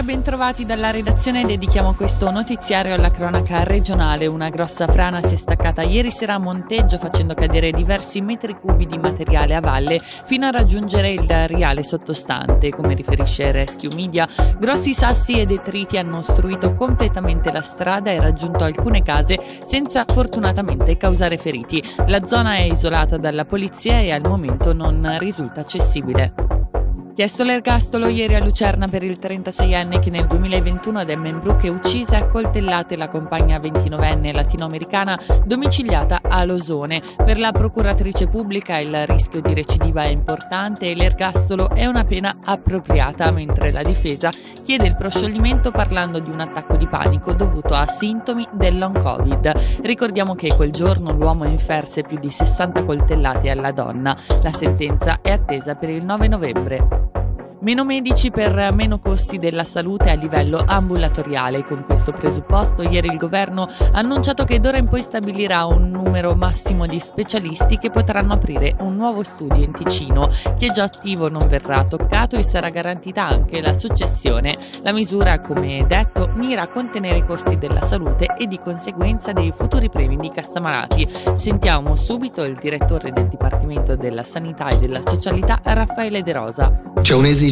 Buonasera, bentrovati dalla redazione. Dedichiamo questo notiziario alla cronaca regionale. Una grossa frana si è staccata ieri sera a Monteggio facendo cadere diversi metri cubi di materiale a valle fino a raggiungere il riale sottostante. Come riferisce Rescue Media, grossi sassi e detriti hanno ostruito completamente la strada e raggiunto alcune case senza fortunatamente causare feriti. La zona è isolata dalla polizia e al momento non risulta accessibile. Chiesto l'ergastolo ieri a Lucerna per il 36enne che nel 2021 ad Emmenbrook è uccisa e accoltellate la compagna 29enne latinoamericana domiciliata a Losone. Per la procuratrice pubblica il rischio di recidiva è importante e l'ergastolo è una pena appropriata, mentre la difesa chiede il proscioglimento parlando di un attacco di panico dovuto a sintomi del long covid. Ricordiamo che quel giorno l'uomo inferse più di 60 coltellate alla donna. La sentenza è attesa per il 9 novembre. Meno medici per meno costi della salute a livello ambulatoriale. Con questo presupposto, ieri il governo ha annunciato che d'ora in poi stabilirà un numero massimo di specialisti che potranno aprire un nuovo studio in Ticino. Chi è già attivo non verrà toccato e sarà garantita anche la successione. La misura, come detto, mira a contenere i costi della salute e di conseguenza dei futuri premi di Cassamalati. Sentiamo subito il direttore del Dipartimento della Sanità e della Socialità, Raffaele De Rosa. C'è un'esigenza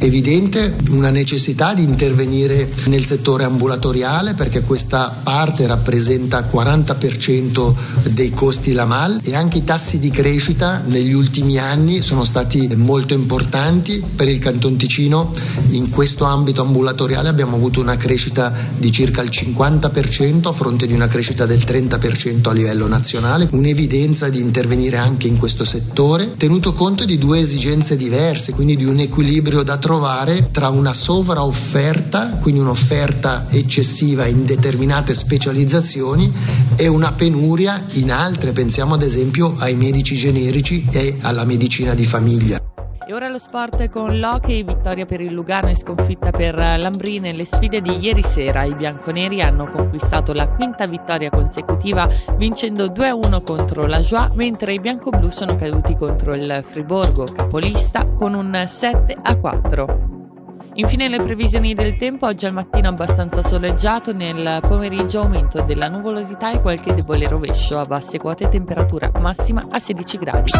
evidente, una necessità di intervenire nel settore ambulatoriale perché questa parte rappresenta 40% dei costi LAMAL e anche i tassi di crescita negli ultimi anni sono stati molto importanti per il Canton Ticino. In questo ambito ambulatoriale abbiamo avuto una crescita di circa il 50% a fronte di una crescita del 30% a livello nazionale, un'evidenza di intervenire anche in questo settore, tenuto conto di due esigenze diverse, quindi di un equilibrio da trovare tra una sovraofferta, quindi un'offerta eccessiva in determinate specializzazioni e una penuria in altre, pensiamo ad esempio ai medici generici e alla medicina di famiglia. E ora lo sport con l'hockey, vittoria per il Lugano e sconfitta per l'Ambrì nelle sfide di ieri sera. I bianconeri hanno conquistato la quinta vittoria consecutiva vincendo 2-1 contro la Joie, mentre i biancoblù sono caduti contro il Friborgo, capolista, con un 7-4. Infine le previsioni del tempo, oggi al mattino abbastanza soleggiato, nel pomeriggio aumento della nuvolosità e qualche debole rovescio, a basse quote temperatura massima a 16 gradi.